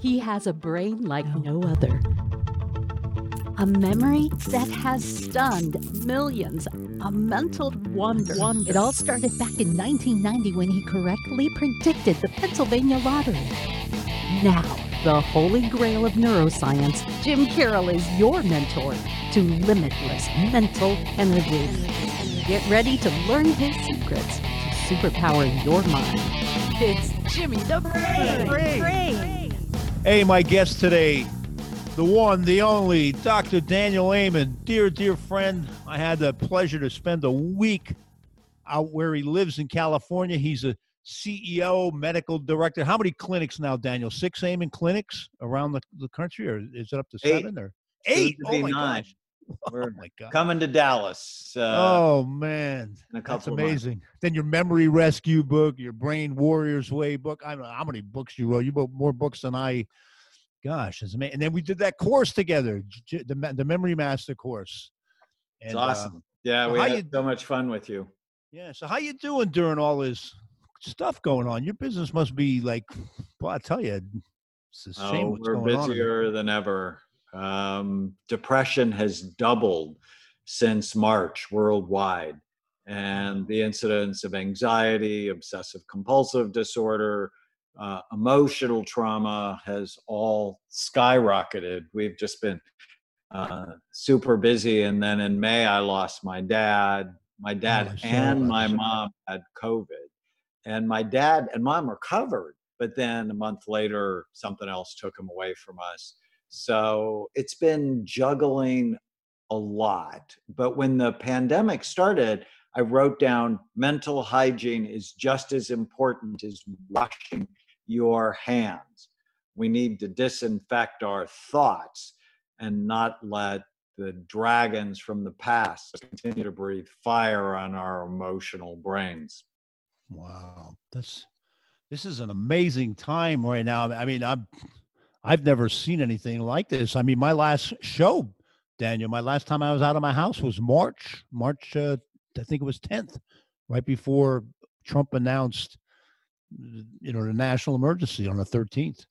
He has a brain like no other. A memory that has stunned millions. A mental wonder. It all started back in 1990 when he correctly predicted the Pennsylvania lottery. Now, the holy grail of neuroscience, Jim Carroll is your mentor to limitless mental energy. Get ready to learn his secrets to superpower your mind. It's Jimmy the Brain. Hey, my guest today, the one, the only, Dr. Daniel Amen. Dear, dear friend, I had the pleasure to spend a week out where he lives in California. He's a CEO, medical director. How many clinics now, Daniel? Six Amen clinics around the, the country, or is it up to Eight. seven? Or eight? Oh my nine. gosh! We're oh my god! coming to Dallas. Uh, oh man, in a that's couple months. amazing. Then your memory rescue book, your brain warriors way book. I don't know how many books you wrote. You wrote more books than I. Gosh, it's amazing. And then we did that course together, the the memory master course. It's And, uh, awesome. yeah, so we had you- so much fun with you. yeah. So how you doing during all this stuff going on? Your business must be like, well, I tell you, it's a shame Oh, what's we're going on. busier than ever. Um, depression has doubled since March worldwide, and the incidence of anxiety, obsessive compulsive disorder, uh, emotional trauma has all skyrocketed. We've just been uh, super busy. And then in May, I lost my dad. My dad saw and my mom had COVID. And my dad and mom recovered, but then a month later, something else took him away from us. So it's been juggling a lot. But when the pandemic started, I wrote down mental hygiene is just as important as washing your hands. We need to disinfect our thoughts and not let the dragons from the past continue to breathe fire on our emotional brains. Wow, that's this is an amazing time right now. I mean, I'm I've never seen anything like this. I mean, my last show, Daniel, my last time I was out of my house was March, March, uh, I think it was 10th, right before Trump announced, you know, the national emergency on the 13th.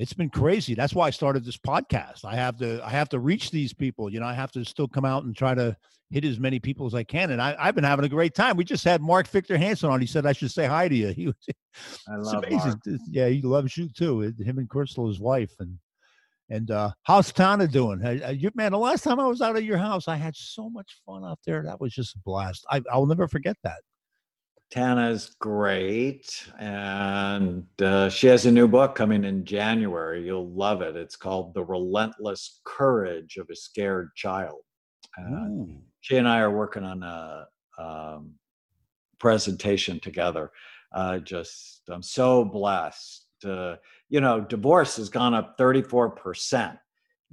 It's been crazy. That's why I started this podcast. I have to, I have to reach these people. You know, I have to still come out and try to hit as many people as I can. And I, I've been having a great time. We just had Mark Victor Hansen on. He said I should say hi to you. He was, I love amazing. Mark. Yeah, he loves you too. Him and Crystal, his wife, and and uh, how's Tana doing? Uh, you, man, the last time I was out at your house, I had so much fun out there. That was just a blast. I, I'll never forget that. Tana's great, and uh, she has a new book coming in January. You'll love it. It's called "The Relentless Courage of a Scared Child." Uh, she and I are working on a um, presentation together. Uh, just, I'm so blessed. Uh, you know, divorce has gone up 34%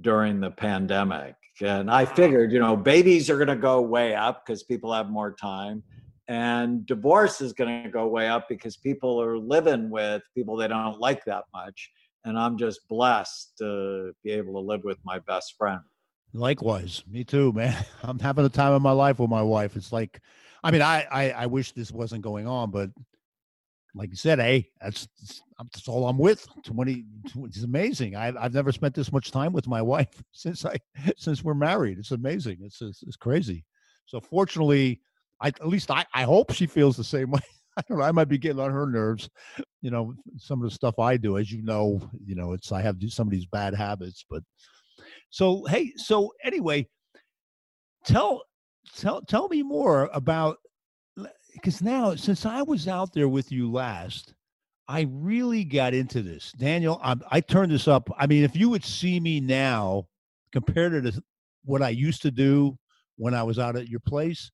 during the pandemic. And I figured, you know, babies are going to go way up because people have more time. And divorce is going to go way up because people are living with people they don't like that much. And I'm just blessed to be able to live with my best friend. Likewise, me too, man. I'm having the time of my life with my wife. It's like, I mean, I I, I wish this wasn't going on, but like you said, hey, that's that's all I'm with. 20, it's amazing. I've I've never spent this much time with my wife since I since we're married. It's amazing. It's it's, it's crazy. So fortunately, I at least I I hope she feels the same way. I don't know. I might be getting on her nerves, you know, some of the stuff I do. As you know, you know, it's I have some of these bad habits, but so hey, so anyway, tell tell tell me more about because now since I was out there with you last, I really got into this. Daniel, I, I turned this up. I mean, if you would see me now compared to what I used to do when I was out at your place,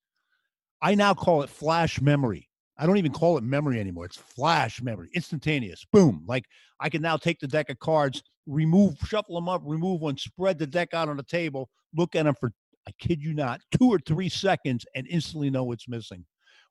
I now call it flash memory. I don't even call it memory anymore. It's flash memory, instantaneous. Boom. Like I can now take the deck of cards, remove, shuffle them up, remove one, spread the deck out on the table, look at them for, I kid you not, two or three seconds and instantly know what's missing.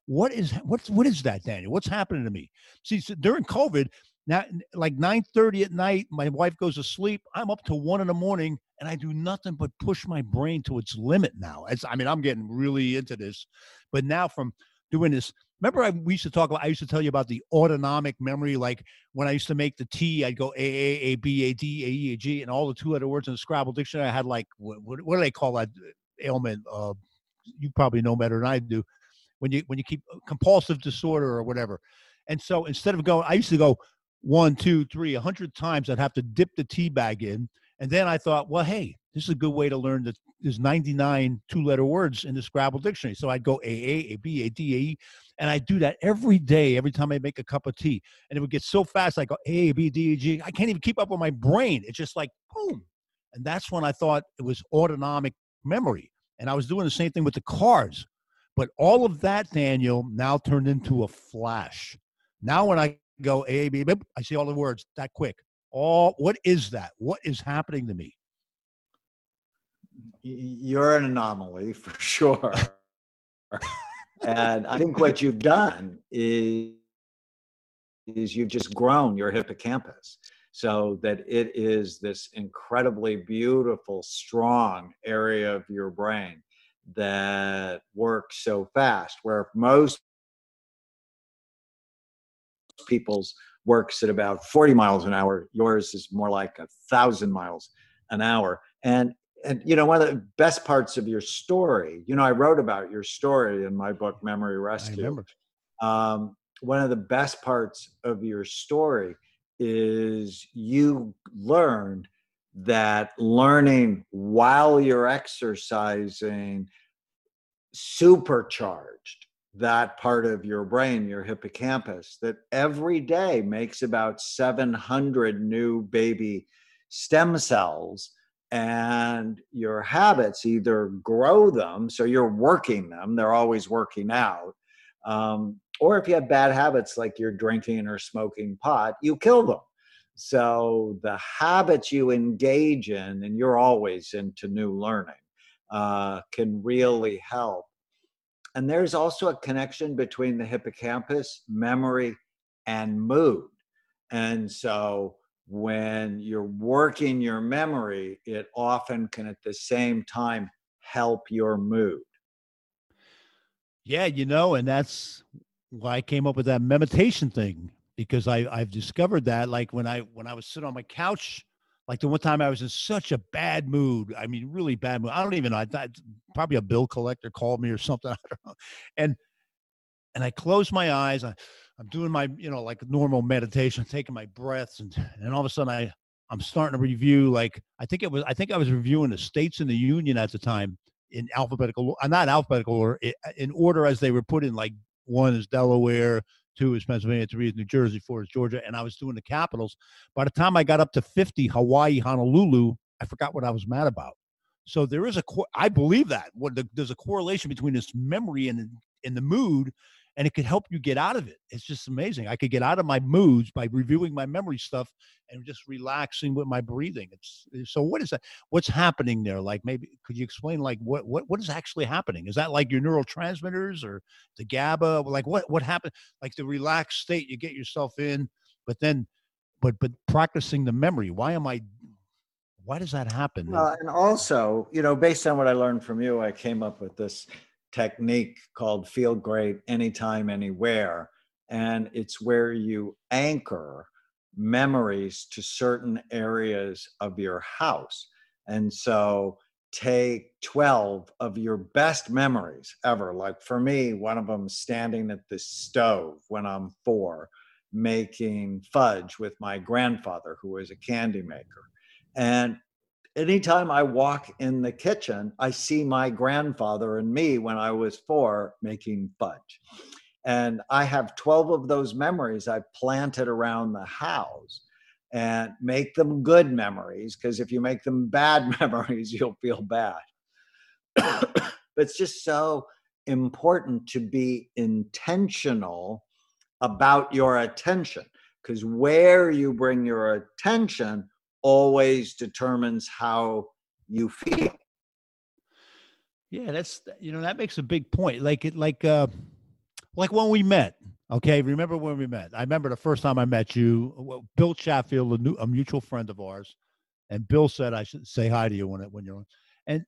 What is what's what is that, Daniel? What's happening to me? See, so during COVID, now like 9:30 at night, my wife goes to sleep. I'm up to one in the morning and I do nothing but push my brain to its limit now. As I mean, I'm getting really into this, but now from doing this remember I, we used to talk about. I used to tell you about the autonomic memory. Like when I used to make the T, I'd go A A A B A D A E A G, and all the two-letter words in the Scrabble dictionary. I had like what, what, what do they call that ailment? Uh, you probably know better than I do. When you when you keep uh, compulsive disorder or whatever. And so instead of going, I used to go one, two, three, a hundred times. I'd have to dip the tea bag in, and then I thought, well, hey, this is a good way to learn that there's 99 two-letter words in the Scrabble dictionary. So I'd go A A A B A D A E, and I do that every day, every time I make a cup of tea, and it would get so fast. I go A A B D A G. I can't even keep up with my brain. It's just like boom, and that's when I thought it was autonomic memory. And I was doing the same thing with the cards. But all of that, Daniel, now turned into a flash. Now when I go A, B, B, I see all the words that quick. All what is that? What is happening to me? You're an anomaly for sure. and I think what you've done is is you've just grown your hippocampus so that it is this incredibly beautiful, strong area of your brain that works so fast, where most people's works at about 40 miles an hour, yours is more like a thousand miles an hour. And and you know one of the best parts of your story you know i wrote about your story in my book memory rescue um, one of the best parts of your story is you learned that learning while you're exercising supercharged that part of your brain, your hippocampus, that every day makes about 700 new baby stem cells. And your habits either grow them, so you're working them, they're always working out, um, or if you have bad habits like you're drinking or smoking pot, you kill them. So the habits you engage in, and you're always into new learning, uh, can really help. And there's also a connection between the hippocampus, memory, and mood. And so when you're working your memory, it often can at the same time help your mood. Yeah, you know, and that's why I came up with that meditation thing because I I've discovered that like when I when I was sitting on my couch, like the one time I was in such a bad mood. I mean, really bad mood. I don't even know. I thought probably a bill collector called me or something. I don't know. And and I closed my eyes. I, I'm doing my you know like normal meditation, taking my breaths, and and all of a sudden I I'm starting to review like I think it was I think I was reviewing the states in the union at the time in alphabetical, not alphabetical order, eh, in order as they were put in. Like one is Delaware, two is Pennsylvania, three is New Jersey, four is Georgia, and I was doing the capitals. By the time I got up to fifty, Hawaii, Honolulu, I forgot what I was mad about. So there is a, I believe that what the, there's a correlation between this memory and in the mood and it could help you get out of it. It's just amazing. I could get out of my moods by reviewing my memory stuff and just relaxing with my breathing. It's eh, so what is that? What's happening there? Like maybe could you explain like what what what is actually happening? Is that like your neurotransmitters or the GABA? Like what what happened? Like the relaxed state you get yourself in, but then but but practicing the memory. Why am I why does that happen? Well, and also, you know, based on what I learned from you, I came up with this technique called Feel Great Anytime, Anywhere. And it's where you anchor memories to certain areas of your house. And so take 12 of your best memories ever. Like for me, one of them standing at the stove when I'm four, making fudge with my grandfather, who was a candy maker. And anytime I walk in the kitchen, I see my grandfather and me when I was four making fudge. And I have 12 of those memories I planted around the house and make them good memories because if you make them bad memories, you'll feel bad. but it's just so important to be intentional about your attention because where you bring your attention always determines how you feel. Yeah, that's you know that makes a big point. Like it, like uh, like when we met. Okay, remember when we met? I remember the first time I met you. Bill Chatfield, a, new, a mutual friend of ours, and Bill said I should say hi to you when it, when you're on. And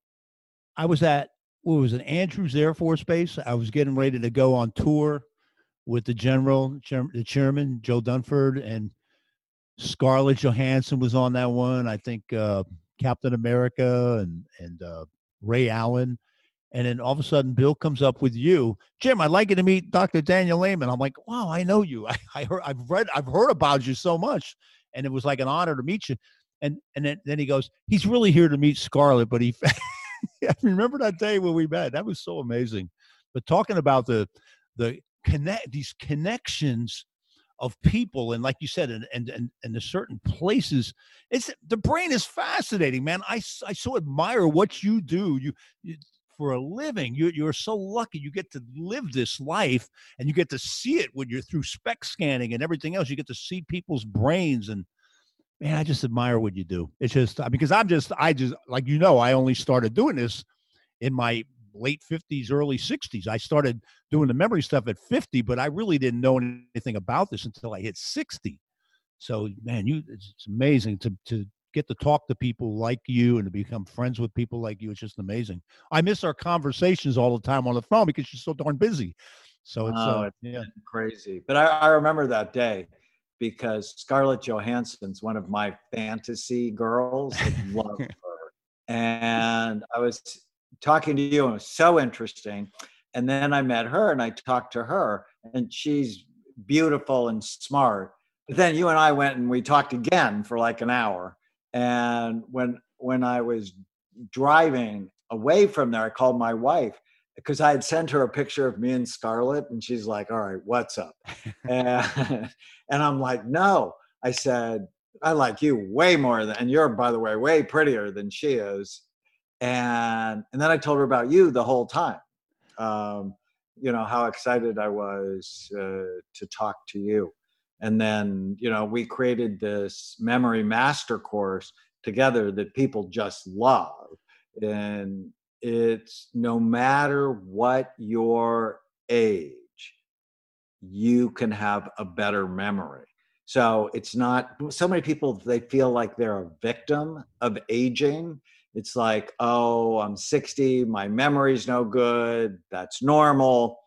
I was at what was it, Andrews Air Force Base. I was getting ready to go on tour with the general, the chairman, Joe Dunford, and Scarlett Johansson was on that one. I think uh, Captain America and and uh, Ray Allen. And then all of a sudden, Bill comes up with you, Jim. I'd like you to meet Dr. Daniel Amen. I'm like, wow, I know you. I, I heard, I've read, I've heard about you so much, and it was like an honor to meet you. And and then, then he goes, he's really here to meet Scarlett, but he, I remember that day when we met. That was so amazing. But talking about the the connect these connections of people and like you said and and and, and the certain places it's the brain is fascinating man i i so admire what you do you, you for a living you, you're so lucky you get to live this life and you get to see it when you're through SPECT scanning and everything else you get to see people's brains and man i just admire what you do it's just because i'm just i just like you know i only started doing this in my late 50s, early 60s. I started doing the memory stuff at 50, but I really didn't know anything about this until I hit 60. So, man, you it's, amazing to to get to talk to people like you and to become friends with people like you. It's just amazing. I miss our conversations all the time on the phone because you're so darn busy. So it's, oh, uh, it's yeah. crazy. But I, I remember that day because Scarlett Johansson's one of my fantasy girls. I love her. And I was talking to you and it was so interesting. And then I met her and I talked to her, and she's beautiful and smart. But then you and I went and we talked again for like an hour. And when when I was driving away from there, I called my wife because I had sent her a picture of me and Scarlett, and she's like, "All right, what's up?" and, and I'm like, "No," I said, "I like you way more than, and you're by the way way prettier than she is." And and then I told her about you the whole time. Um, you know how excited I was uh, to talk to you, and then you know we created this memory master course together that people just love, and it's no matter what your age, you can have a better memory. So it's not so many people they feel like they're a victim of aging it's like, oh, I'm 60, my memory's no good, that's normal.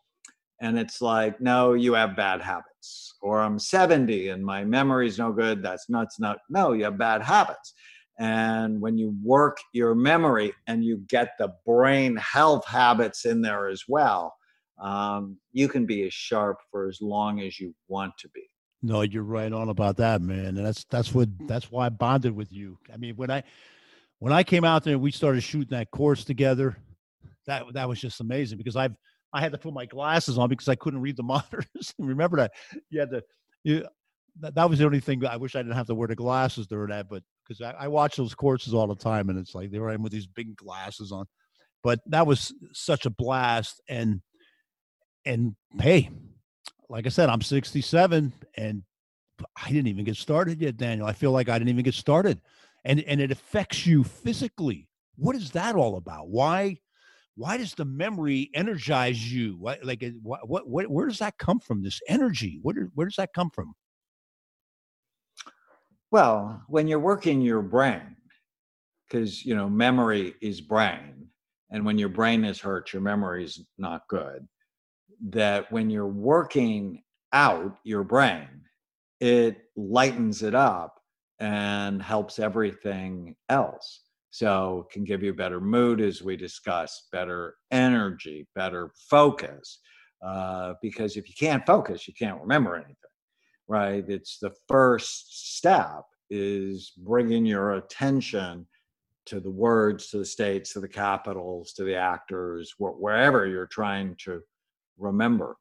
And it's like, no, you have bad habits. Or I'm 70 and my memory's no good, that's nuts, not, no, you have bad habits. And when you work your memory and you get the brain health habits in there as well, um, you can be as sharp for as long as you want to be. No, you're right on about that, man. And that's that's what that's why I bonded with you. I mean, when I when I came out there, we started shooting that course together. That that was just amazing because I've I had to put my glasses on because I couldn't read the monitors. Remember that you had to. You, that, that was the only thing. I wish I didn't have to wear the glasses during that, but because I, I watch those courses all the time, and it's like there I am with these big glasses on. But that was such a blast, and and hey, like I said, I'm 67, and I didn't even get started yet, Daniel. I feel like I didn't even get started and and it affects you physically. What is that all about? Why why does the memory energize you? What, like what, what, where does that come from this energy? Where does that come from? Well when you're working your brain because you know memory is brain and when your brain is hurt your memory is not good that when you're working out your brain it lightens it up and helps everything else. So can give you better mood, as we discussed, better energy, better focus. Uh, because if you can't focus, you can't remember anything, right? It's the first step is bringing your attention to the words, to the states, to the capitals, to the actors, wh- wherever you're trying to remember.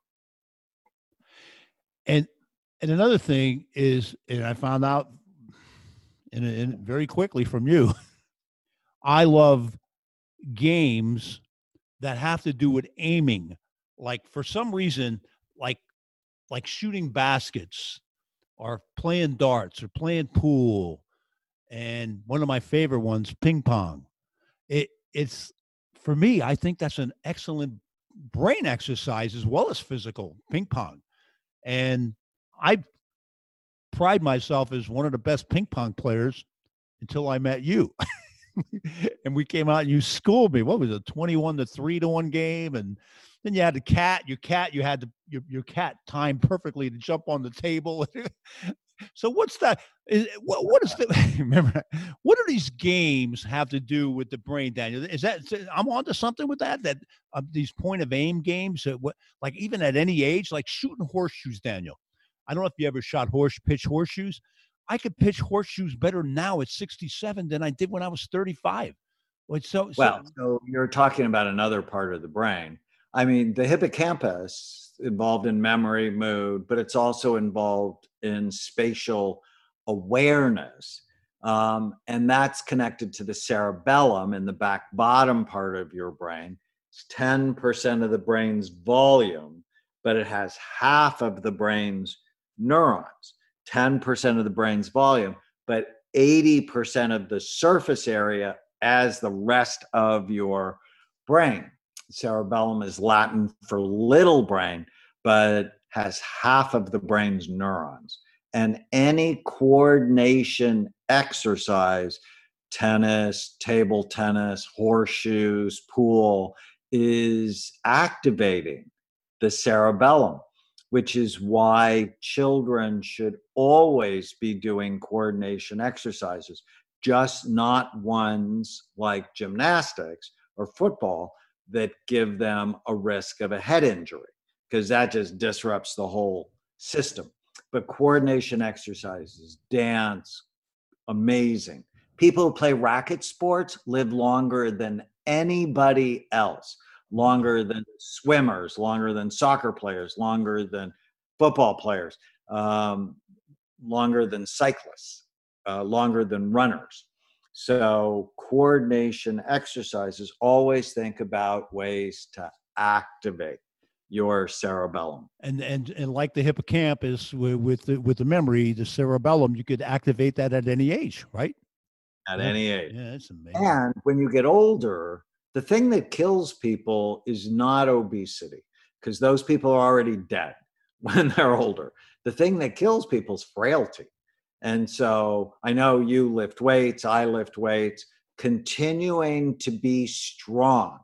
And and another thing is, and I found out and, very quickly from you. I love games that have to do with aiming. Like for some reason, like like shooting baskets or playing darts or playing pool. And one of my favorite ones, ping pong. It it's for me, I think that's an excellent brain exercise as well as physical ping pong. And I pride myself as one of the best ping pong players until I met you. and we came out and you schooled me. What was it, 21 to 3 to 1 game? And then you had the cat. Your cat, you had the, your your cat timed perfectly to jump on the table. so what's that? Is, what, what is the remember? What do these games have to do with the brain, Daniel? Is that I'm onto something with that? That uh, these point of aim games, uh, what, like even at any age, like shooting horseshoes, Daniel. I don't know if you ever shot horse pitch horseshoes. I could pitch horseshoes better now at 67 than I did when I was 35. Well, so, well, so you're talking about another part of the brain. I mean, the hippocampus involved in memory, mood, but it's also involved in spatial awareness. Um, and that's connected to the cerebellum in the back bottom part of your brain. It's 10% of the brain's volume, but it has half of the brain's neurons, 10% of the brain's volume, but 80% of the surface area as the rest of your brain. Cerebellum is Latin for little brain, but has half of the brain's neurons. And any coordination exercise, tennis, table tennis, horseshoes, pool, is activating the cerebellum, which is why children should always be doing coordination exercises just not ones like gymnastics or football that give them a risk of a head injury because that just disrupts the whole system. But coordination exercises, dance, amazing. People who play racket sports live longer than anybody else, longer than swimmers, longer than soccer players, longer than football players, um, longer than cyclists uh, longer than runners. So, coordination exercises always think about ways to activate your cerebellum. And and and like the hippocampus with with the, with the memory, the cerebellum, you could activate that at any age, right? At yeah. any age. Yeah, that's amazing. And when you get older, the thing that kills people is not obesity, because those people are already dead when they're older. The thing that kills people is frailty. And so I know you lift weights, I lift weights, continuing to be strong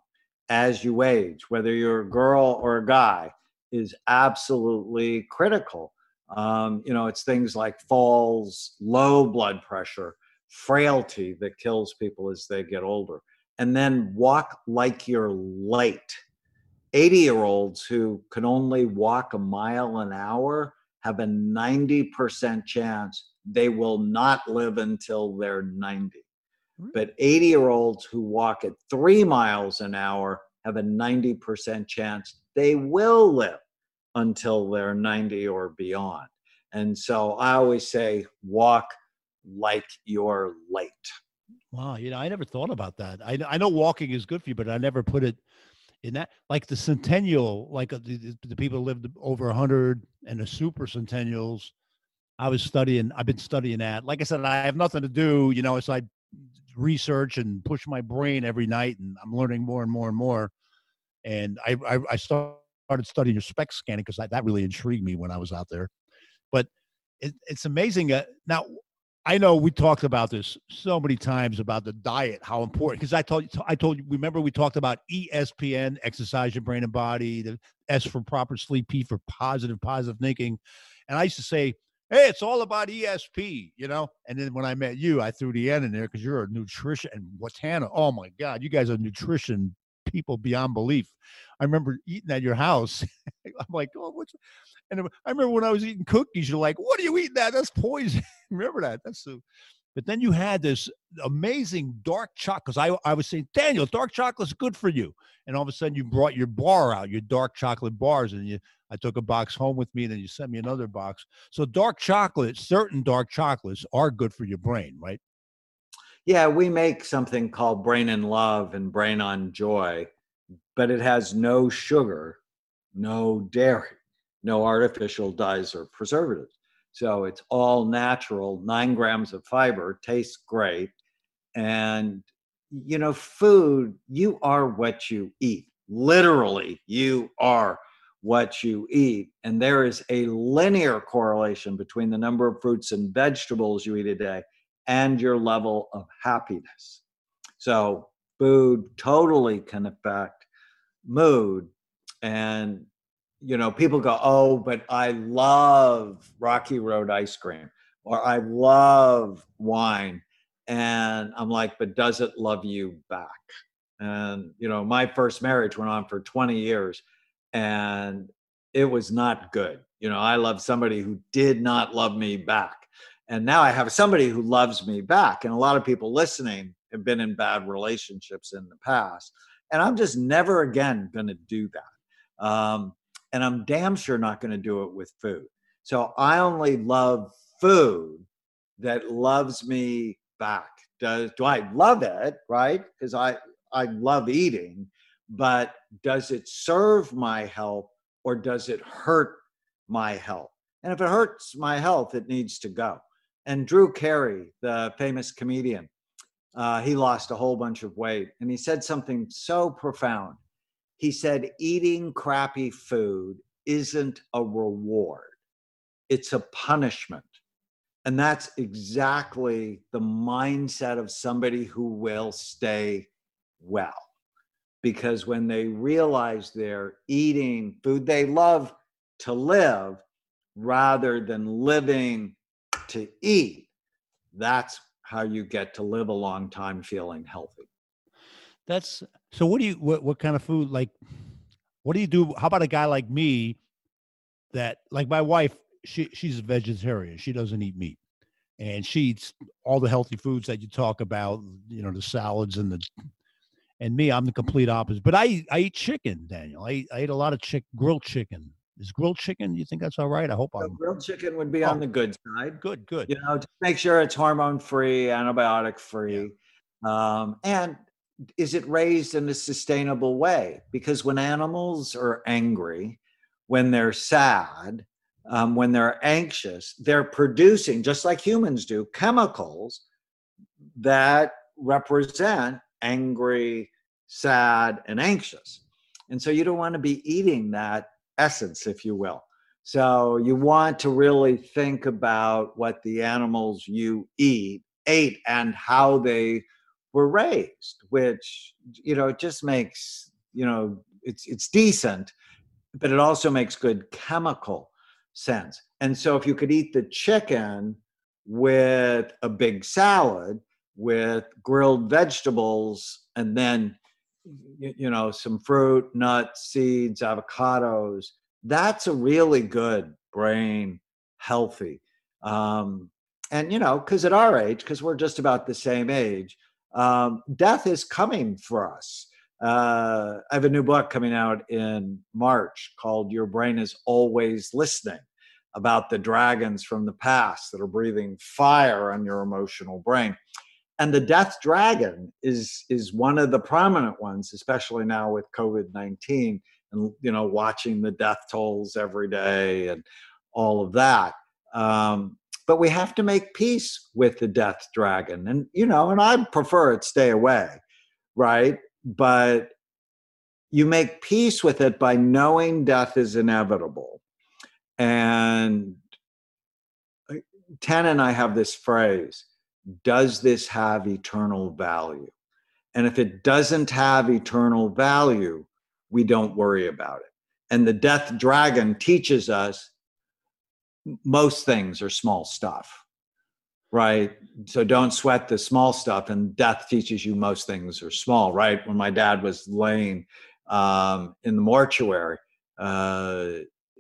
as you age, whether you're a girl or a guy, is absolutely critical. Um, you know, it's things like falls, low blood pressure, frailty that kills people as they get older. And then walk like you're late. 80 year olds who can only walk a mile an hour have a 90% chance they will not live until they're 90. But 80 year olds who walk at three miles an hour have a 90% chance they will live until they're 90 or beyond. And so I always say, walk like you're late. Wow, you know, I never thought about that. I I know walking is good for you, but I never put it in that. Like the centennial, like uh, the, the people lived over 100 and the super centennials I was studying, I've been studying that. Like I said, I have nothing to do, you know, so I research and push my brain every night and I'm learning more and more and more. And I, I, I started studying your SPECT scanning because that really intrigued me when I was out there. But it, it's amazing. Uh, now, I know we talked about this so many times about the diet, how important. Because I told you, I told you. Remember, we talked about ESPN, exercise your brain and body. The S for proper sleep, P for positive, positive thinking. And I used to say, hey, it's all about ESP, you know. And then when I met you, I threw the N in there because you're a nutrition and Watana. Oh my God, you guys are nutrition people beyond belief. I remember eating at your house. I'm like, oh, what's and I remember when I was eating cookies, you're like, what are you eating that? That's poison. Remember that? That's so but then you had this amazing dark chocolate. I, I was saying, Daniel, dark chocolate's good for you. And all of a sudden, you brought your bar out, your dark chocolate bars, and you I took a box home with me, and then you sent me another box. So dark chocolate, certain dark chocolates are good for your brain, right? Yeah, we make something called Brain in Love and Brain on Joy, but it has no sugar, no dairy, no artificial dyes or preservatives. So it's all natural, nine grams of fiber, tastes great. And, you know, food, you are what you eat. Literally, you are what you eat. And there is a linear correlation between the number of fruits and vegetables you eat a day and your level of happiness. So, food totally can affect mood. And you know, people go, "Oh, but I love Rocky Road ice cream or I love wine." And I'm like, "But does it love you back?" And you know, my first marriage went on for 20 years and it was not good. You know, I loved somebody who did not love me back. And now I have somebody who loves me back. And a lot of people listening have been in bad relationships in the past. And I'm just never again going to do that. Um, and I'm damn sure not going to do it with food. So I only love food that loves me back. Does do I love it? Right? Because I I love eating, but does it serve my health or does it hurt my health? And if it hurts my health, it needs to go. And Drew Carey, the famous comedian, uh, he lost a whole bunch of weight. And he said something so profound. He said, Eating crappy food isn't a reward, it's a punishment. And that's exactly the mindset of somebody who will stay well because when they realize they're eating food they love to live rather than living to eat, that's how you get to live a long time feeling healthy. That's so. What do you what what kind of food like? What do you do? How about a guy like me that like my wife? She she's a vegetarian. She doesn't eat meat, and she eats all the healthy foods that you talk about. You know the salads and the and me, I'm the complete opposite. But I I eat chicken, Daniel. I, I eat a lot of chick grilled chicken. Is grilled chicken? You think that's all right? I hope I'm. grilled chicken would be oh, on the good side. Good, good. You know, to make sure it's hormone free, antibiotic free, yeah. um, and is it raised in a sustainable way? Because when animals are angry, when they're sad, um, when they're anxious, they're producing just like humans do chemicals that represent angry, sad, and anxious. And so you don't want to be eating that essence, if you will. So you want to really think about what the animals you eat ate and how they were raised, which you know it just makes you know it's it's decent, but it also makes good chemical sense. And so if you could eat the chicken with a big salad, with grilled vegetables and then you know some fruit nuts seeds avocados that's a really good brain healthy um, and you know because at our age because we're just about the same age um, death is coming for us. Uh, i have a new book coming out in march called your brain is always listening about the dragons from the past that are breathing fire on your emotional brain. And the death dragon is is one of the prominent ones especially now with covid-19 and you know watching the death tolls every day and all of that. Um, but we have to make peace with the death dragon and you know and i prefer it stay away right but you make peace with it by knowing death is inevitable and uh, Tana and I have this phrase does this have eternal value? And if it doesn't have eternal value, we don't worry about it. And the death dragon teaches us most things are small stuff, right? So don't sweat the small stuff. And death teaches you most things are small, right? When my dad was laying um, in the mortuary, uh,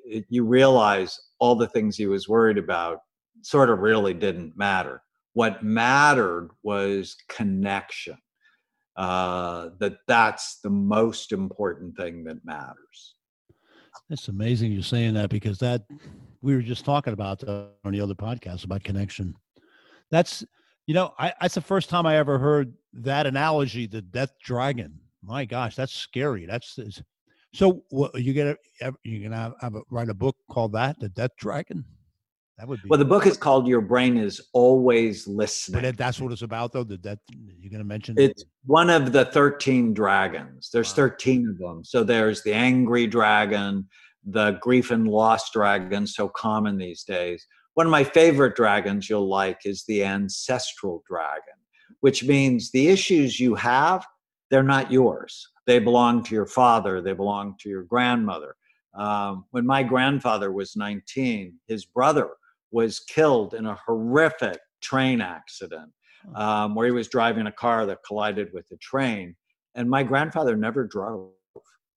it, you realize all the things he was worried about sort of really didn't matter what mattered was connection uh, that that's the most important thing that matters it's amazing you're saying that because that we were just talking about uh, on the other podcast about connection that's you know I, that's the first time i ever heard that analogy the death dragon my gosh that's scary that's, that's so what, you get you gonna have, have a, write a book called that the death dragon that would be. Well, the book is called "Your Brain Is Always Listening." But that's what it's about, though. Did that you're to mention? It's one of the thirteen dragons. There's wow. thirteen of them. So there's the angry dragon, the grief and loss dragon, so common these days. One of my favorite dragons you'll like is the ancestral dragon, which means the issues you have they're not yours. they belong to your father, they belong to your grandmother. Um, when my grandfather was 19, his brother was killed in a horrific train accident um, where he was driving a car that collided with a train. And my grandfather never drove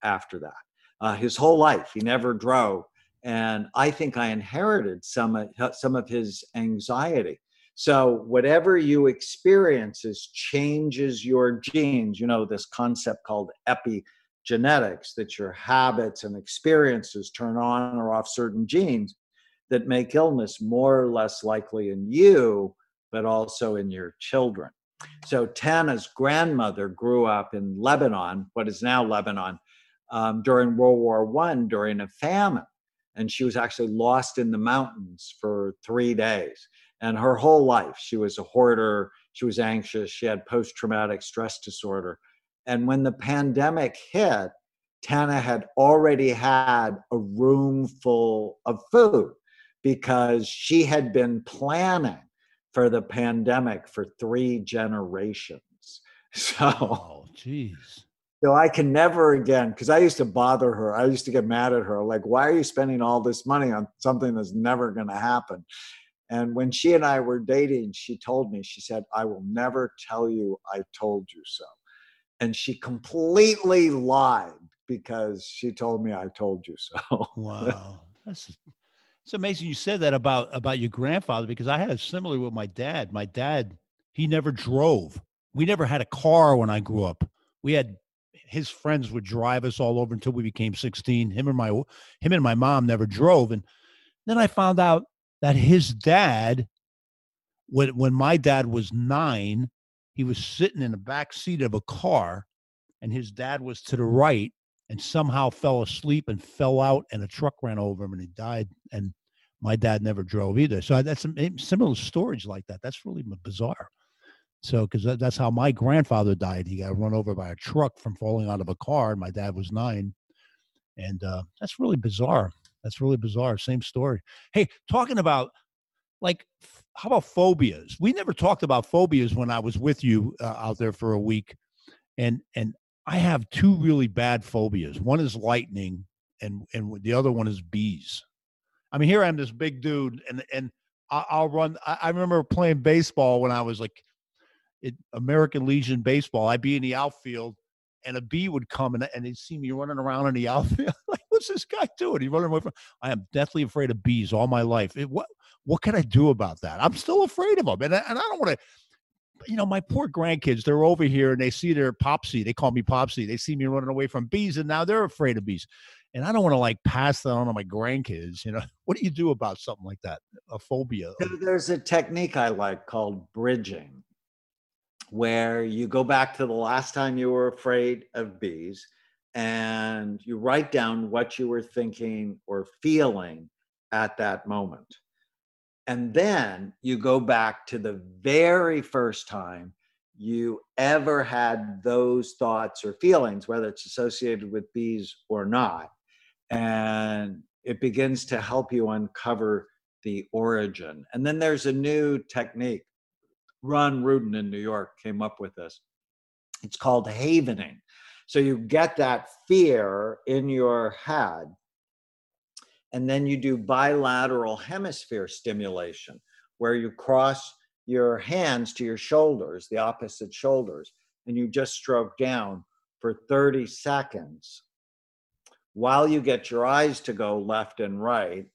after that. Uh, his whole life, he never drove. And I think I inherited some of, some of his anxiety. So whatever you experience is changes your genes. You know, this concept called epigenetics, that your habits and experiences turn on or off certain genes that make illness more or less likely in you, but also in your children. So Tana's grandmother grew up in Lebanon, what is now Lebanon, um, during World War One during a famine, and she was actually lost in the mountains for three days. And her whole life she was a hoarder she was anxious she had post-traumatic stress disorder. And when the pandemic hit tana had already had a room full of food because she had been planning for the pandemic for three generations. So Oh. So I can never again, because I used to bother her. I used to get mad at her, like, why are you spending all this money on something that's never going to happen? And when she and I were dating, she told me, she said, I will never tell you I told you so. And she completely lied because she told me I told you so. Wow. That's it's amazing you said that about about your grandfather because I had a similar with my dad. My dad, he never drove. We never had a car when I grew up. We had his friends would drive us all over until we became 16. Him and my him and my mom never drove. And then I found out that his dad, when when my dad was nine, he was sitting in the back seat of a car, and his dad was to the right, and somehow fell asleep and fell out, and a truck ran over him, and he died. And my dad never drove either. So that's eh, similar stories like that. That's really bizarre. So, because that, that's how my grandfather died. He got run over by a truck from falling out of a car, and my dad was nine. And uh, that's really bizarre. That's really bizarre. Same story. Hey, talking about like, how about phobias? We never talked about phobias when I was with you uh, out there for a week, and and I have two really bad phobias. One is lightning, and and the other one is bees. I mean, here I am, this big dude, and and I'll run. I remember playing baseball when I was like it, American Legion baseball. I'd be in the outfield, and a bee would come and, and they'd see me running around in the outfield. like, what's this guy doing? He's running away from. I am deathly afraid of bees all my life. It, what what can I do about that? I'm still afraid of them, and I- and I don't want to. You know, my poor grandkids, they're over here and they see their popsy. They call me popsy. They see me running away from bees, and now they're afraid of bees. And I don't want to like pass that on to my grandkids. You know, what do you do about something like that? A phobia. There's a technique I like called bridging, where you go back to the last time you were afraid of bees and you write down what you were thinking or feeling at that moment. And then you go back to the very first time you ever had those thoughts or feelings, whether it's associated with bees or not. And it begins to help you uncover the origin. And then there's a new technique. Ron Ruden in New York came up with this. It's called havening. So you get that fear in your head, and then you do bilateral hemisphere stimulation, where you cross your hands to your shoulders, the opposite shoulders, and you just stroke down for 30 seconds while you get your eyes to go left and right.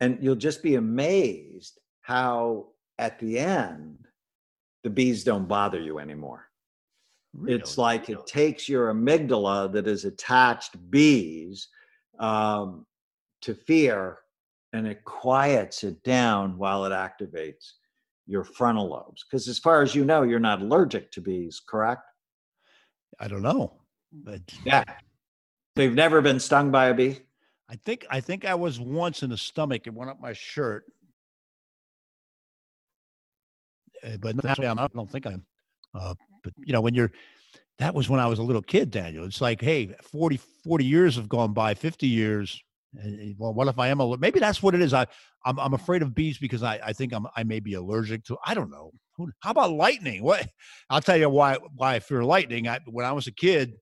And you'll just be amazed how at the end, the bees don't bother you anymore. It's Really? like it takes your amygdala that is attached bees um, to fear and it quiets it down while it activates your frontal lobes. Because as far as you know, you're not allergic to bees, correct? I don't know. But Yeah. So you've never been stung by a bee? I think I think I was once in the stomach. It went up my shirt. But now I'm, I don't think I'm. Uh, but you know, when you're, that was when I was a little kid, Daniel. It's like, hey, 40, 40 years have gone by, 50 years. Well, what if I am a, little maybe that's what it is. I, I'm, I'm afraid of bees because I, I think I'm, I may be allergic to, I don't know. How about lightning? What? I'll tell you why why I fear lightning. I, when I was a kid,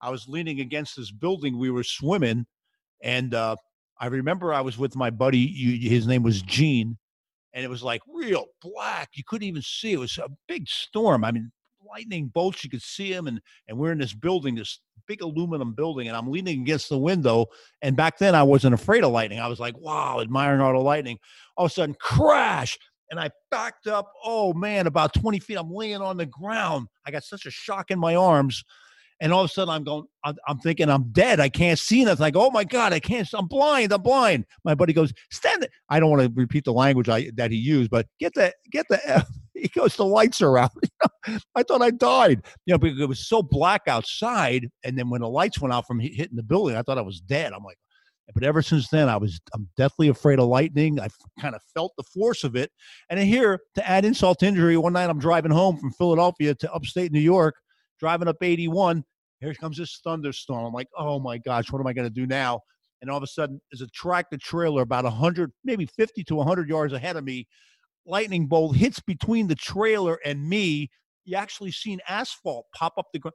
I was leaning against this building. We were swimming, and uh, I remember I was with my buddy. You, his name was Gene, and it was like real black. You couldn't even see. It was a big storm. I mean, lightning bolts. You could see them, and and we're in this building, this big aluminum building, and I'm leaning against the window. And back then, I wasn't afraid of lightning. I was like, wow, admiring all the lightning. All of a sudden, crash! And I backed up. Oh man, about 20 feet. I'm laying on the ground. I got such a shock in my arms. And all of a sudden, I'm going, I'm, thinking I'm dead. I can't see nothing. Like, oh my God, I can't, I'm blind. I'm blind. My buddy goes, stand it. I don't want to repeat the language I, that he used, but get the, get the, F. he goes, the lights are out. I thought I died, you know, because it was so black outside. And then when the lights went out from hitting the building, I thought I was dead. I'm like, but ever since then, I was I'm deathly afraid of lightning. I kind of felt the force of it. And here, to add insult to injury, one night I'm driving home from Philadelphia to upstate New York, driving up 81. Here comes this thunderstorm. I'm like, oh my gosh, what am I going to do now? And all of a sudden, there's a tractor trailer about 100, maybe 50 to 100 yards ahead of me. Lightning bolt hits between the trailer and me. You actually seen asphalt pop up the ground.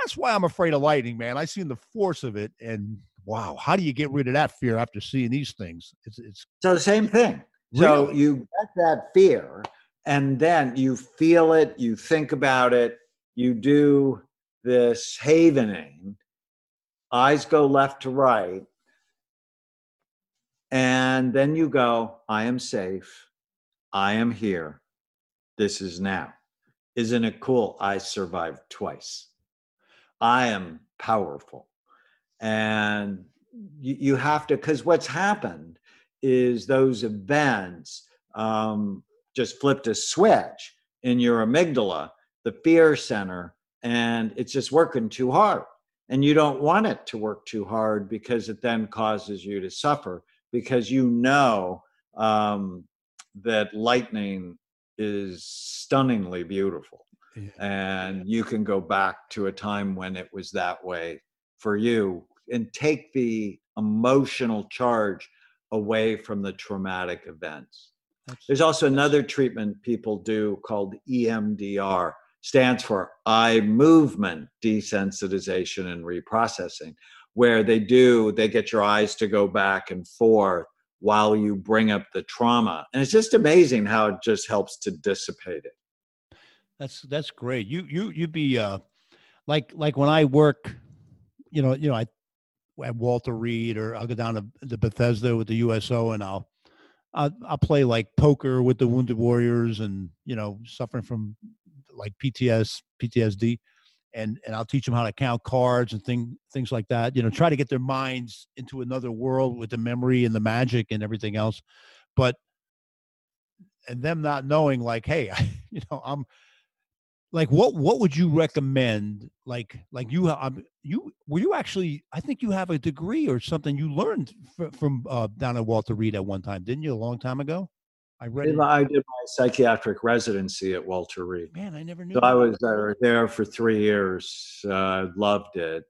That's why I'm afraid of lightning, man. I seen the force of it, and wow, how do you get rid of that fear after seeing these things? It's it's so the same thing. Really? So you get that fear, and then you feel it, you think about it, you do this havening. Eyes go left to right, and then you go, I am safe. I am here. This is now. Isn't it cool? I survived twice. I am powerful. And you, you have to, because what's happened is those events um, just flipped a switch in your amygdala, the fear center, and it's just working too hard. And you don't want it to work too hard because it then causes you to suffer because you know um, that lightning is stunningly beautiful. Yeah. And you can go back to a time when it was that way for you and take the emotional charge away from the traumatic events. That's, There's also another treatment people do called EMDR, stands for eye movement desensitization and reprocessing, where they do, they get your eyes to go back and forth while you bring up the trauma. And it's just amazing how it just helps to dissipate it. That's that's great. You you you'd be uh like like when I work, you know, you know, I at Walter Reed or I'll go down to the Bethesda with the USO and I'll I'll, I'll play like poker with the wounded warriors and you know suffering from like PTS PTSD and and I'll teach them how to count cards and thing things like that. You know, try to get their minds into another world with the memory and the magic and everything else. But and them not knowing like, hey, you know, I'm like what what would you recommend like like you um, you were you actually i think you have a degree or something you learned f- from uh, down at walter reed at one time didn't you a long time ago I read. I did my psychiatric residency at Walter Reed. Man, I never knew. So that. I was uh, there for three years. Uh, loved it,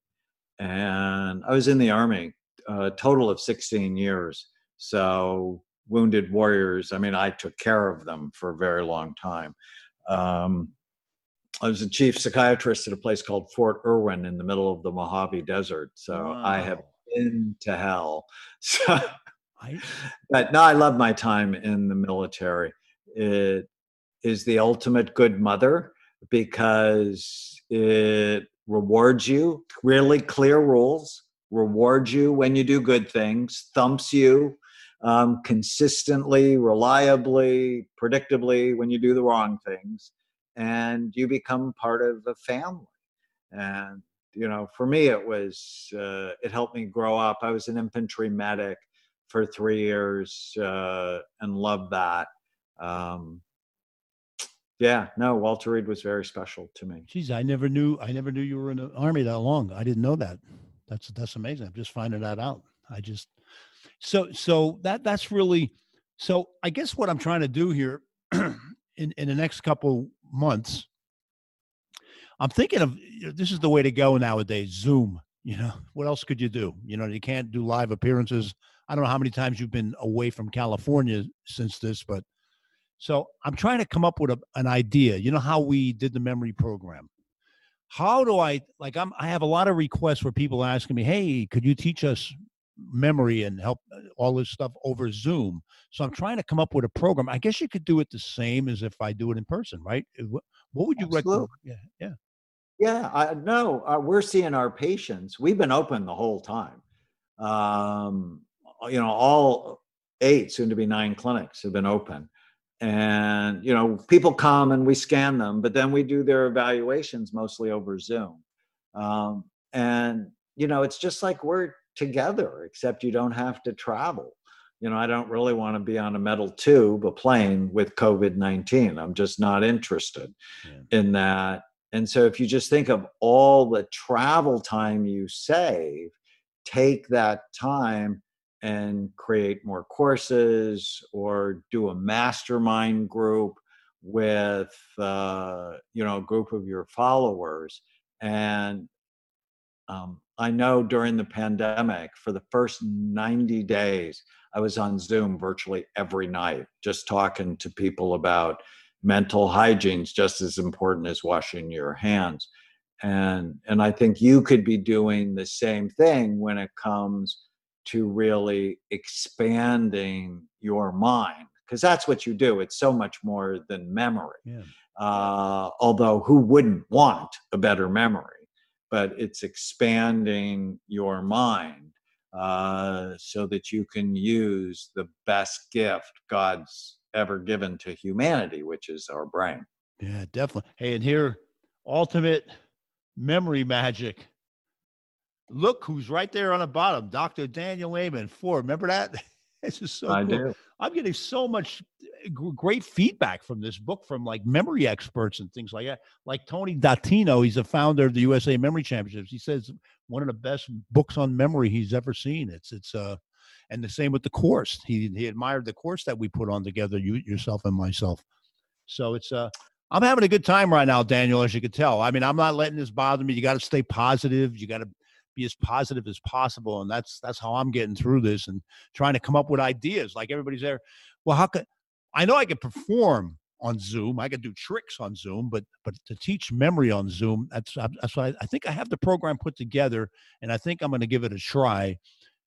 and I was in the army a total of sixteen years. So wounded warriors. I mean, I took care of them for a very long time. Um, I was a chief psychiatrist at a place called Fort Irwin in the middle of the Mojave Desert. So wow. I have been to hell. So but no, I love my time in the military. It is the ultimate good mother because it rewards you, really clear rules, rewards you when you do good things, thumps you um, consistently, reliably, predictably when you do the wrong things, and you become part of a family. And you know, for me, it was uh, it helped me grow up. I was an infantry medic for three years uh, and loved that. Um, yeah, no, Walter Reed was very special to me. Geez, I never knew. I never knew you were in the army that long. I didn't know that. That's that's amazing. I'm just finding that out. I just so so that that's really so. I guess what I'm trying to do here in in the next couple months, I'm thinking of this is the way to go nowadays. Zoom. You know, what else could you do? You know, you can't do live appearances I don't know how many times you've been away from California since this, but So I'm trying to come up with a, an idea. You know how we did the memory program. How do I like? I'm I have a lot of requests where people asking me, "Hey, could you teach us memory and help uh, all this stuff over Zoom?" So I'm trying to come up with a program. I guess you could do it the same as if I do it in person, right? What, would you recommend? Yeah, yeah. Yeah, I, no, uh, we're seeing our patients. We've been open the whole time. Um, you know, all eight, soon to be nine clinics have been open. And, you know, people come and we scan them, but then we do their evaluations mostly over Zoom. Um, and, you know, it's just like we're together, except you don't have to travel. You know, I don't really want to be on a metal tube, a plane with COVID 19. I'm just not interested yeah. in that. And so if you just think of all the travel time you save, take that time and create more courses or do a mastermind group with uh, you know a group of your followers. And um, i know during the pandemic for the first 90 days i was on zoom virtually every night just talking to people about mental hygiene is just as important as washing your hands. And and i think you could be doing the same thing when it comes to really expanding your mind because that's what you do it's so much more than memory yeah. uh, although who wouldn't want a better memory but it's expanding your mind uh, so that you can use the best gift god's ever given to humanity which is our brain yeah definitely hey and here ultimate memory magic. Look who's right there on the bottom, Dr. Daniel Amen. Ford. Remember that? this is so I cool. do. I'm getting so much eh, great feedback from this book from like memory experts and things like that. Like Tony Dottino, he's the founder of the USA Memory Championships. He says one of the best books on memory he's ever seen. It's it's uh and the same with the course. He he admired the course that we put on together, you yourself and myself. So it's uh I'm having a good time right now, Daniel, as you can tell. I mean, I'm not letting this bother me. You got to stay positive. You got to be as positive as possible. And that's that's how I'm getting through this and trying to come up with ideas. Like everybody's there. Well, how could I know I can perform on Zoom. I can do tricks on Zoom, but but to teach memory on Zoom, that's that's why I, I think I have the program put together, and I think I'm going to give it a try.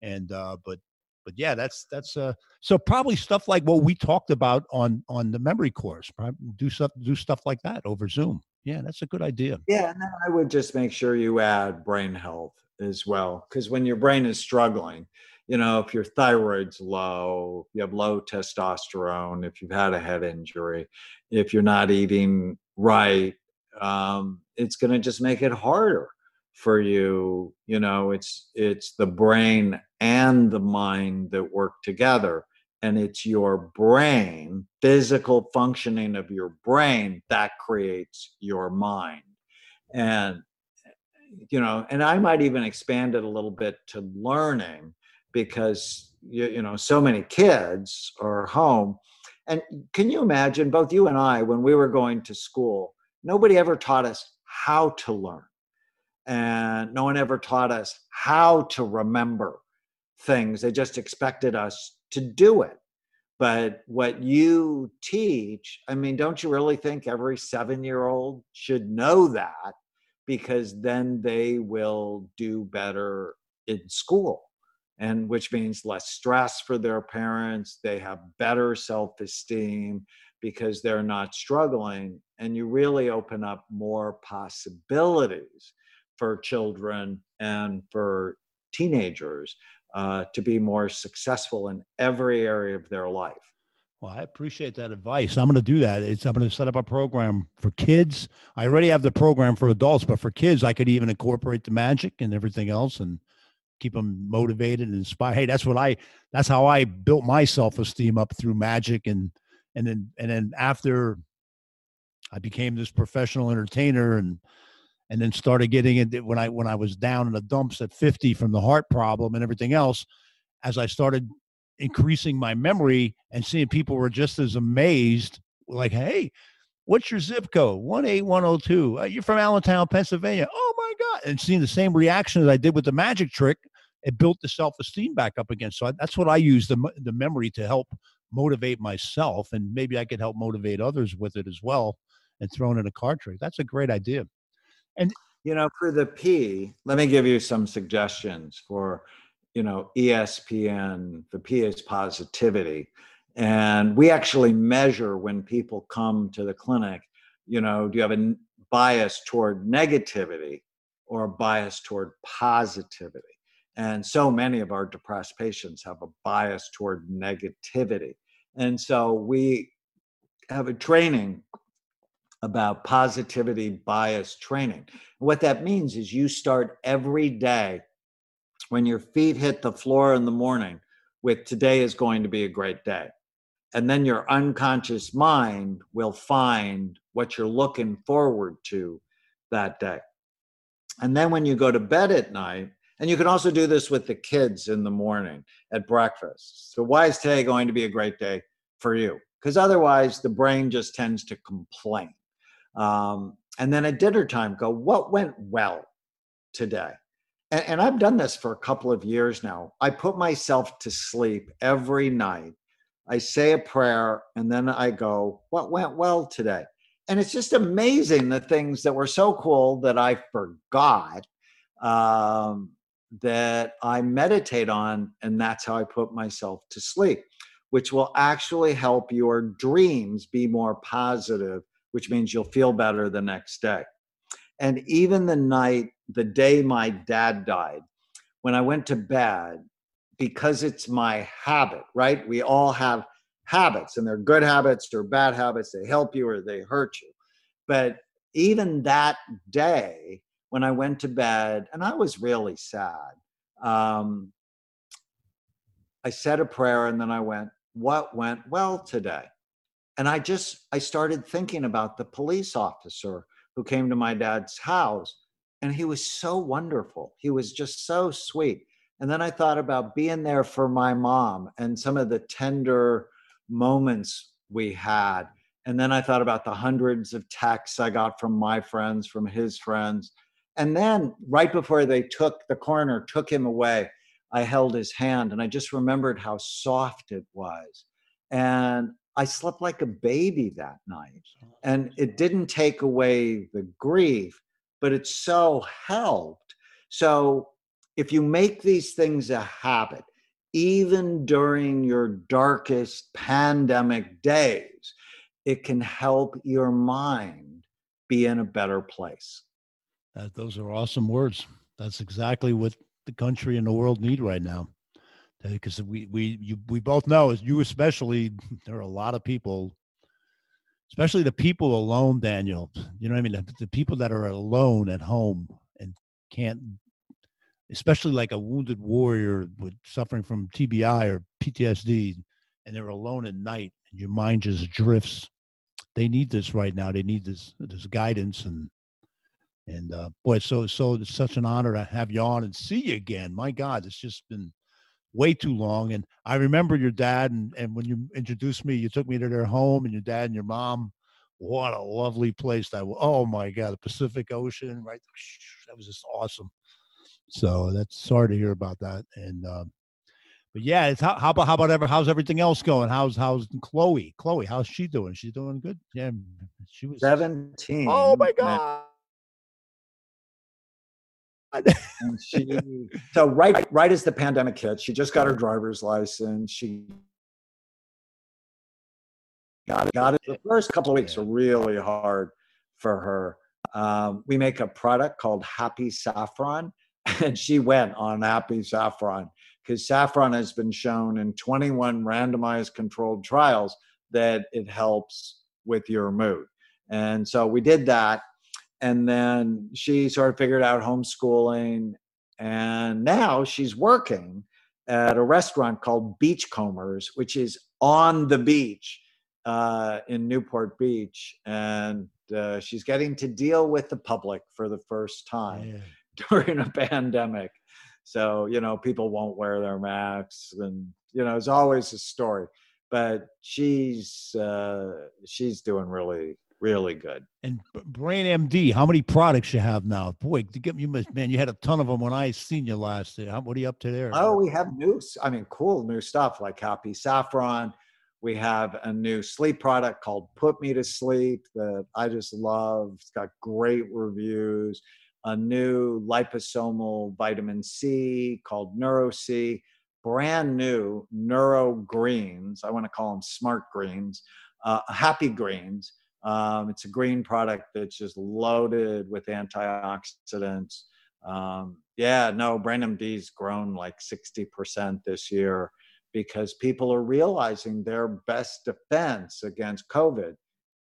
And uh, but but yeah, that's that's uh so probably stuff like what we talked about on on the memory course. Do stuff do stuff like that over Zoom. Yeah, that's a good idea. Yeah, and then I would just make sure you add brain health as well, because when your brain is struggling, you know, if your thyroid's low, you have low testosterone, if you've had a head injury, if you're not eating right, um, it's going to just make it harder for you you know it's it's the brain and the mind that work together and it's your brain physical functioning of your brain that creates your mind. And you know and i might even expand it a little bit to learning because you, you know so many kids are home and can you imagine both you and i when we were going to school nobody ever taught us how to learn and no one ever taught us how to remember things. They just expected us to do it. But what you teach, I mean, don't you really think every seven year old should know that? Because then they will do better in school, and which means less stress for their parents. They have better self esteem because they're not struggling. And you really open up more possibilities for children and for teenagers uh, to be more successful in every area of their life. Well, I appreciate that advice. I'm going to do that. It's, I'm going to set up a program for kids. I already have the program for adults, but for kids, I could even incorporate the magic and everything else and keep them motivated and inspired. Hey, that's what I, that's how I built my self-esteem up through magic. And, and then, and then after I became this professional entertainer and and then started getting it when I when I was down in the dumps at 50 from the heart problem and everything else. As I started increasing my memory and seeing people were just as amazed, like, "Hey, what's your zip code? 18102. Uh, you're from Allentown, Pennsylvania. Oh my God!" And seeing the same reaction as I did with the magic trick, it built the self esteem back up again. So I, that's what I use the the memory to help motivate myself, and maybe I could help motivate others with it as well, and throw in a card trick. That's a great idea. And you know, for the P, let me give you some suggestions for, you know, ESPN. The P is positivity. And we actually measure when people come to the clinic, you know, do you have a bias toward negativity or a bias toward positivity? And so many of our depressed patients have a bias toward negativity. And so we have a training about positivity bias training. What that means is you start every day when your feet hit the floor in the morning with today is going to be a great day. And then your unconscious mind will find what you're looking forward to that day. And then when you go to bed at night, and you can also do this with the kids in the morning at breakfast. So, why is today going to be a great day for you? Because otherwise, the brain just tends to complain. Um, and then at dinner time, go, what went well today? And, and I've done this for a couple of years now. I put myself to sleep every night. I say a prayer and then I go, what went well today? And it's just amazing the things that were so cool that I forgot um, that I meditate on. And that's how I put myself to sleep, which will actually help your dreams be more positive which means you'll feel better the next day. And even the night, the day my dad died, when I went to bed, because it's my habit, right? We all have habits, and they're good habits or bad habits. They help you or they hurt you. But even that day, when I went to bed, and I was really sad, um, I said a prayer and then I went, What went well today? and i just i started thinking about the police officer who came to my dad's house and he was so wonderful. He was just so sweet. And then i thought about being there for my mom and some of the tender moments we had. And then i thought about the hundreds of texts i got from my friends from his friends. And then right before they took the coroner took him away i held his hand and i just remembered how soft it was. And I slept like a baby that night. Oh, and it didn't take away the grief, but it so helped. So if you make these things a habit, even during your darkest pandemic days, it can help your mind be in a better place. That, those are awesome words. That's exactly what the country and the world need right now because we we you, we both know as you especially there are a lot of people especially the people alone daniel you know what i mean? The, the, people that are alone at home and can't especially like a wounded warrior with suffering from tbi or ptsd and they're alone at night and your mind just drifts they need this right now they need this this guidance and and uh boy so so it's such an honor to have you on and see you again. My god it's just been way too long. And I remember your dad, and, and when you introduced me, you took me to their home, and your dad and your mom. What a lovely place that was! Oh my God, the Pacific Ocean, right? That was just awesome. So that's sorry to hear about that. And um, but yeah, it's how, how about how about ever how's everything else going? How's how's Chloe? Chloe, how's she doing? She's doing good. Yeah, she was seventeen. Oh my God and she so right right as the pandemic hit, she just got her driver's license. She got it. Got it. The first couple of weeks were really hard for her. Um, we make a product called Happy Saffron, and she went on Happy Saffron because saffron has been shown in 21 randomized controlled trials that it helps with your mood. And so we did that and then she sort of figured out homeschooling and now she's working at a restaurant called beachcombers which is on the beach uh, in newport beach and uh, she's getting to deal with the public for the first time yeah. during a pandemic so you know people won't wear their masks and you know it's always a story but she's uh, she's doing really really good. And Brain MD, how many products you have now? Boy, to get you man, you had a ton of them when I seen you last. Year. What are you up to there? Oh, we have new. I mean, cool new stuff like Happy Saffron. We have a new sleep product called Put Me to Sleep that I just love. It's got great reviews. A new liposomal vitamin C called NeuroC. Brand new Neuro Greens. I want to call them smart greens, uh, happy greens. Um, it's a green product that's just loaded with antioxidants. Um, yeah, no, Brain MD's grown like 60% this year because people are realizing their best defense against COVID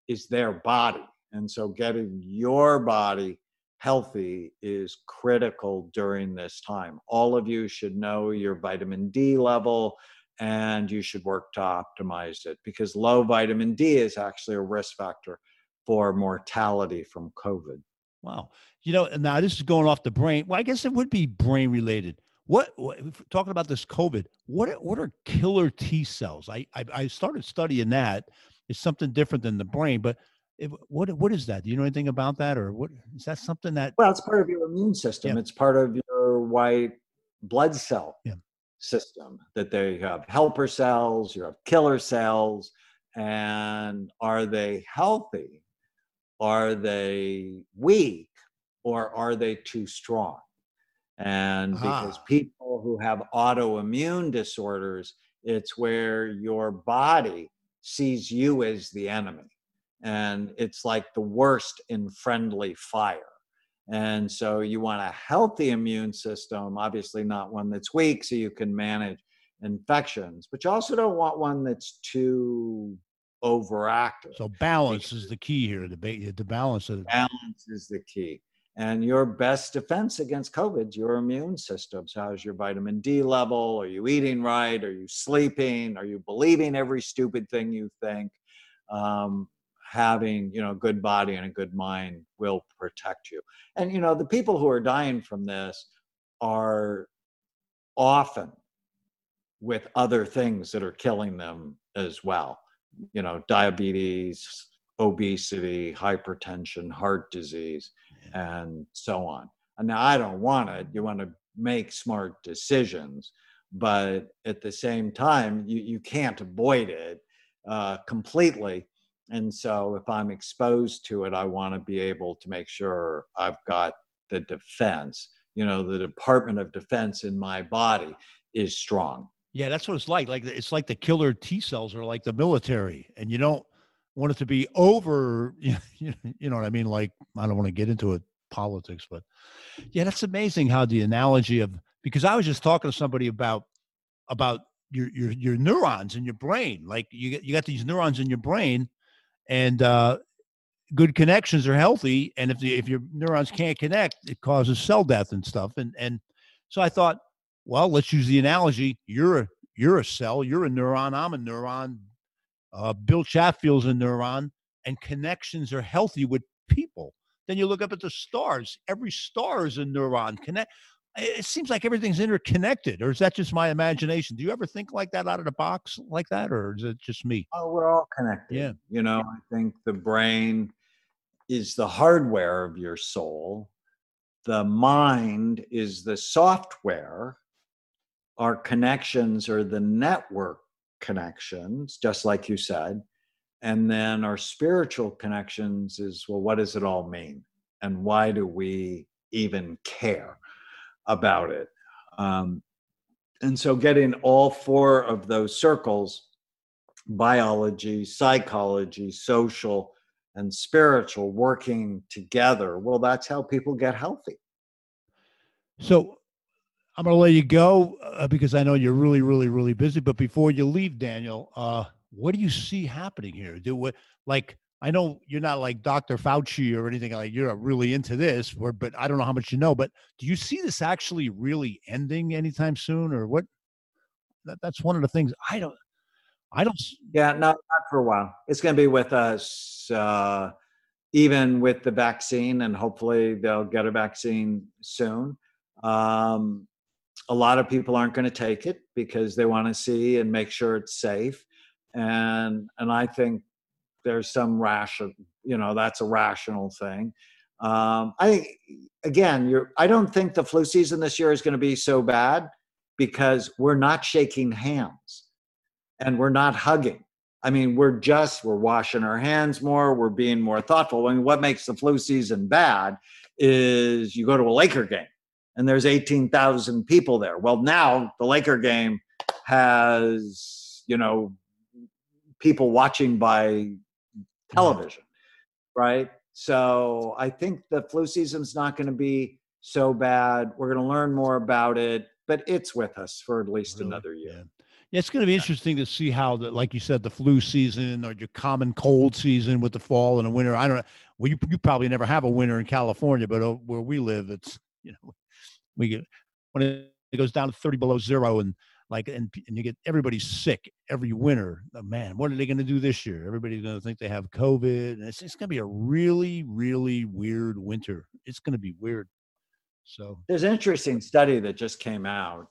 is their body. And so getting your body healthy is critical during this time. All of you should know your vitamin D level and you should work to optimize it because low vitamin D is actually a risk factor for mortality from COVID. Wow. You know, now this is going off the brain. Well, I guess it would be brain related. What, what talking about this COVID? What are, what are killer T cells? I, I, I started studying that. It's something different than the brain, but it, what what is that? Do you know anything about that, or what is that something that? Well, it's part of your immune system. Yeah. It's part of your white blood cell yeah. System. That they have helper cells, you have killer cells, and are they healthy? Are they weak? Or are they too strong? And because ah. people who have autoimmune disorders, it's where your body sees you as the enemy. And it's like the worst in friendly fire. And so you want a healthy immune system, obviously not one that's weak, so you can manage infections, but you also don't want one that's too overactive. So balance is the key here. The, the balance of balance is the key. And your best defense against COVID is your immune system. So how's your vitamin D level? Are you eating right? Are you sleeping? Are you believing every stupid thing you think? Um, having you know a good body and a good mind will protect you. And you know the people who are dying from this are often with other things that are killing them as well. You know, diabetes, obesity, hypertension, heart disease and so on. And now I don't want it. You want to make smart decisions, but at the same time, you, you can't avoid it uh, completely. And so if I'm exposed to it, I want to be able to make sure I've got the defense. You know, the Department of Defense in my body is strong. Yeah, that's what it's like. Like it's like the killer T cells are like the military, and you don't want it to be over. You know, what I mean? Like I don't want to get into it politics, but yeah, that's amazing how the analogy of because I was just talking to somebody about about your your your neurons in your brain. Like you you got these neurons in your brain, and uh, good connections are healthy. And if the, if your neurons can't connect, it causes cell death and stuff. And and so I thought, well, let's use the analogy. You're a you're a cell. You're a neuron. I'm a neuron. Uh, Bill Chatfield's a neuron, and connections are healthy with people. Then you look up at the stars. Every star is a neuron. Connect. It seems like everything's interconnected, or is that just my imagination? Do you ever think like that out of the box, like that, or is it just me? Oh, we're all connected. Yeah. You know, I think the brain is the hardware of your soul. The mind is the software. Our connections are the network connections, just like you said. And then our spiritual connections is well, what does it all mean? And why do we even care about it? Um, and so getting all four of those circles biology, psychology, social, and spiritual working together well, that's how people get healthy. So I'm going to let you go uh, because I know you're really, really, really busy. But before you leave, Daniel, uh, what do you see happening here? Do what like I know you're not like Dr. Fauci or anything like you're really into this, or, but I don't know how much you know. But do you see this actually really ending anytime soon, or what? That, that's one of the things I don't. I don't. Yeah, not not for a while. It's going to be with us, uh, even with the vaccine, and hopefully they'll get a vaccine soon. Um, a lot of people aren't going to take it because they want to see and make sure it's safe and and i think there's some rational you know that's a rational thing um i think again you're i don't think the flu season this year is going to be so bad because we're not shaking hands and we're not hugging I mean, we're just we're washing our hands more, we're being more thoughtful. I mean, what makes the flu season bad is you go to a Laker game and there's 18,000 people there. Well, now the Laker game has, you know, people watching by television, right? So I think the flu season's not going to be so bad. We're going to learn more about it, but it's with us for at least really? another year. Yeah. yeah it's going to be interesting to see how the, like you said, the flu season or your common cold season with the fall and the winter. I don't know. Well, you, you probably never have a winter in California, but uh, where we live, it's you know, we get when it goes down to 30 below zero and like and, and you get everybody sick every winter oh, man what are they going to do this year? Everybody's going to think they have covid and it's, it's going to be a really really weird winter. It's going to be weird. So there's an interesting study that just came out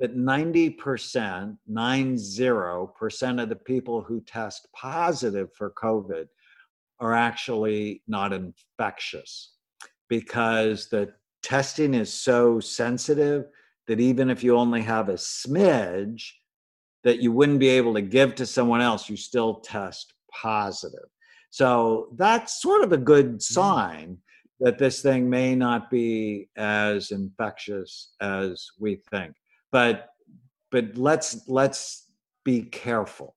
that 90% 90% of the people who test positive for covid are actually not infectious because the testing is so sensitive that even if you only have a smidge that you wouldn't be able to give to someone else, you still test positive. So that's sort of a good mm. sign that this thing may not be as infectious as we think. But but let's let's be careful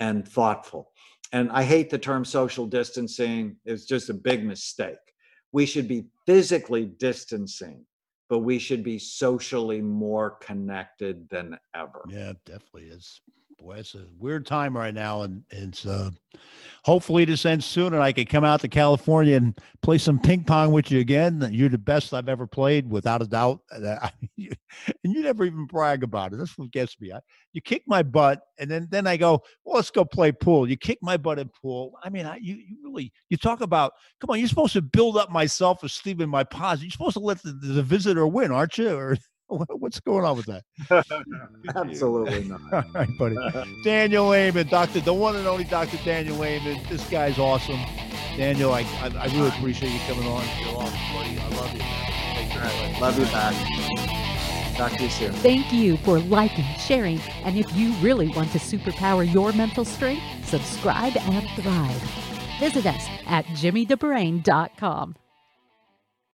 and thoughtful. And I hate the term social distancing. It's just a big mistake. We should be physically distancing but we should be socially more connected than ever. Yeah, definitely is. Boy, it's a weird time right now, and it's uh, hopefully this ends soon, and I can come out to California and play some ping pong with you again. You're the best I've ever played, without a doubt. and you never even brag about it. That's what gets me. I, you kick my butt, and then then I go, well, let's go play pool. You kick my butt in pool. I mean, I, you you really you talk about. Come on, you're supposed to build up my self esteem and my positive. You're supposed to let the, the visitor win, aren't you? Or What's going on with that? Absolutely not. All right, buddy. Daniel Amen, Doctor, the one and only Dr. Daniel Amen. This guy's awesome. Daniel, I, I, I really appreciate you coming on. You're awesome, buddy. I love you. Right. Love you back. Talk to you soon. Thank you for liking, sharing, and if you really want to superpower your mental strength, subscribe and thrive. Visit us at jimmythebrain.com.